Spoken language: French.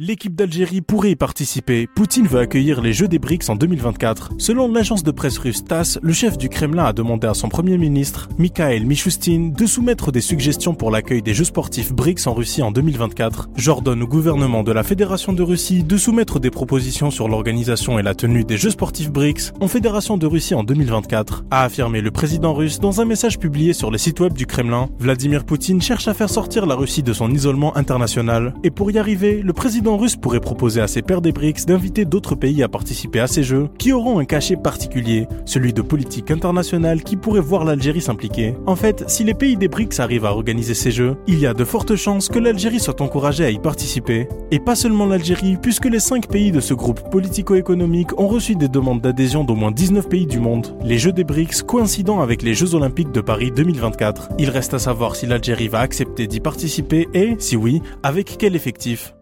L'équipe d'Algérie pourrait y participer. Poutine veut accueillir les Jeux des BRICS en 2024. Selon l'agence de presse russe TASS, le chef du Kremlin a demandé à son premier ministre, Mikhail Mishustin, de soumettre des suggestions pour l'accueil des Jeux sportifs BRICS en Russie en 2024. J'ordonne au gouvernement de la Fédération de Russie de soumettre des propositions sur l'organisation et la tenue des Jeux sportifs BRICS en Fédération de Russie en 2024, a affirmé le président russe dans un message publié sur les sites web du Kremlin. Vladimir Poutine cherche à faire sortir la Russie de son isolement international. Et pour y arriver, le président russe pourrait proposer à ses pairs des BRICS d'inviter d'autres pays à participer à ces jeux, qui auront un cachet particulier, celui de politique internationale qui pourrait voir l'Algérie s'impliquer. En fait, si les pays des BRICS arrivent à organiser ces jeux, il y a de fortes chances que l'Algérie soit encouragée à y participer. Et pas seulement l'Algérie, puisque les 5 pays de ce groupe politico-économique ont reçu des demandes d'adhésion d'au moins 19 pays du monde, les Jeux des BRICS coïncidant avec les Jeux Olympiques de Paris 2024. Il reste à savoir si l'Algérie va accepter d'y participer et, si oui, avec quel effectif.